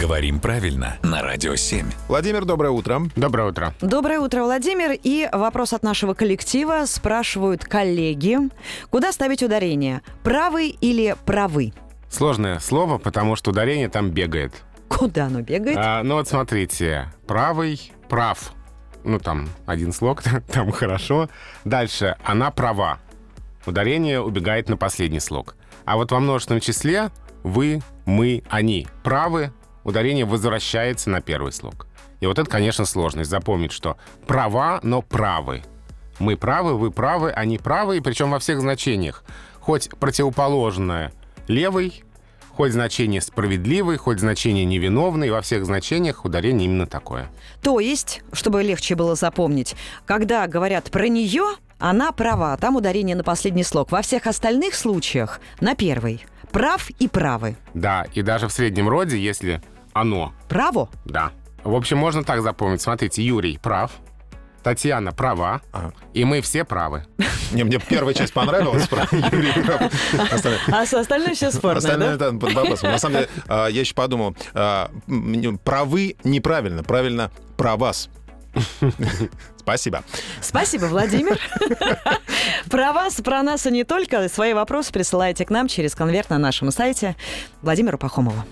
Говорим правильно на Радио 7. Владимир, доброе утро. Доброе утро. Доброе утро, Владимир. И вопрос от нашего коллектива. Спрашивают коллеги. Куда ставить ударение? Правый или правы? Сложное слово, потому что ударение там бегает. Куда оно бегает? А, ну вот смотрите, правый, прав. Ну там один слог, там хорошо. Дальше, она права. Ударение убегает на последний слог. А вот во множественном числе вы, мы, они правы, ударение возвращается на первый слог. И вот это, конечно, сложность. Запомнить, что права, но правы. Мы правы, вы правы, они правы, и причем во всех значениях. Хоть противоположное левый, хоть значение справедливый, хоть значение невиновный, во всех значениях ударение именно такое. То есть, чтобы легче было запомнить, когда говорят про нее, она права, там ударение на последний слог. Во всех остальных случаях на первый. Прав и правы. Да, и даже в среднем роде, если оно, Право? да. В общем, можно так запомнить. Смотрите, Юрий прав, Татьяна права, Ага. и мы все правы. Не, мне первая часть понравилась. про Юрия Прав. Остальное- А с остальное все спорно, Остальное да? под вопросом. На самом деле, а, я еще подумал, а, м, правы неправильно, правильно про вас. Спасибо. Спасибо, Владимир. Про вас, про нас и не только. Свои вопросы присылайте к нам через конверт на нашем сайте Владимиру Пахомову.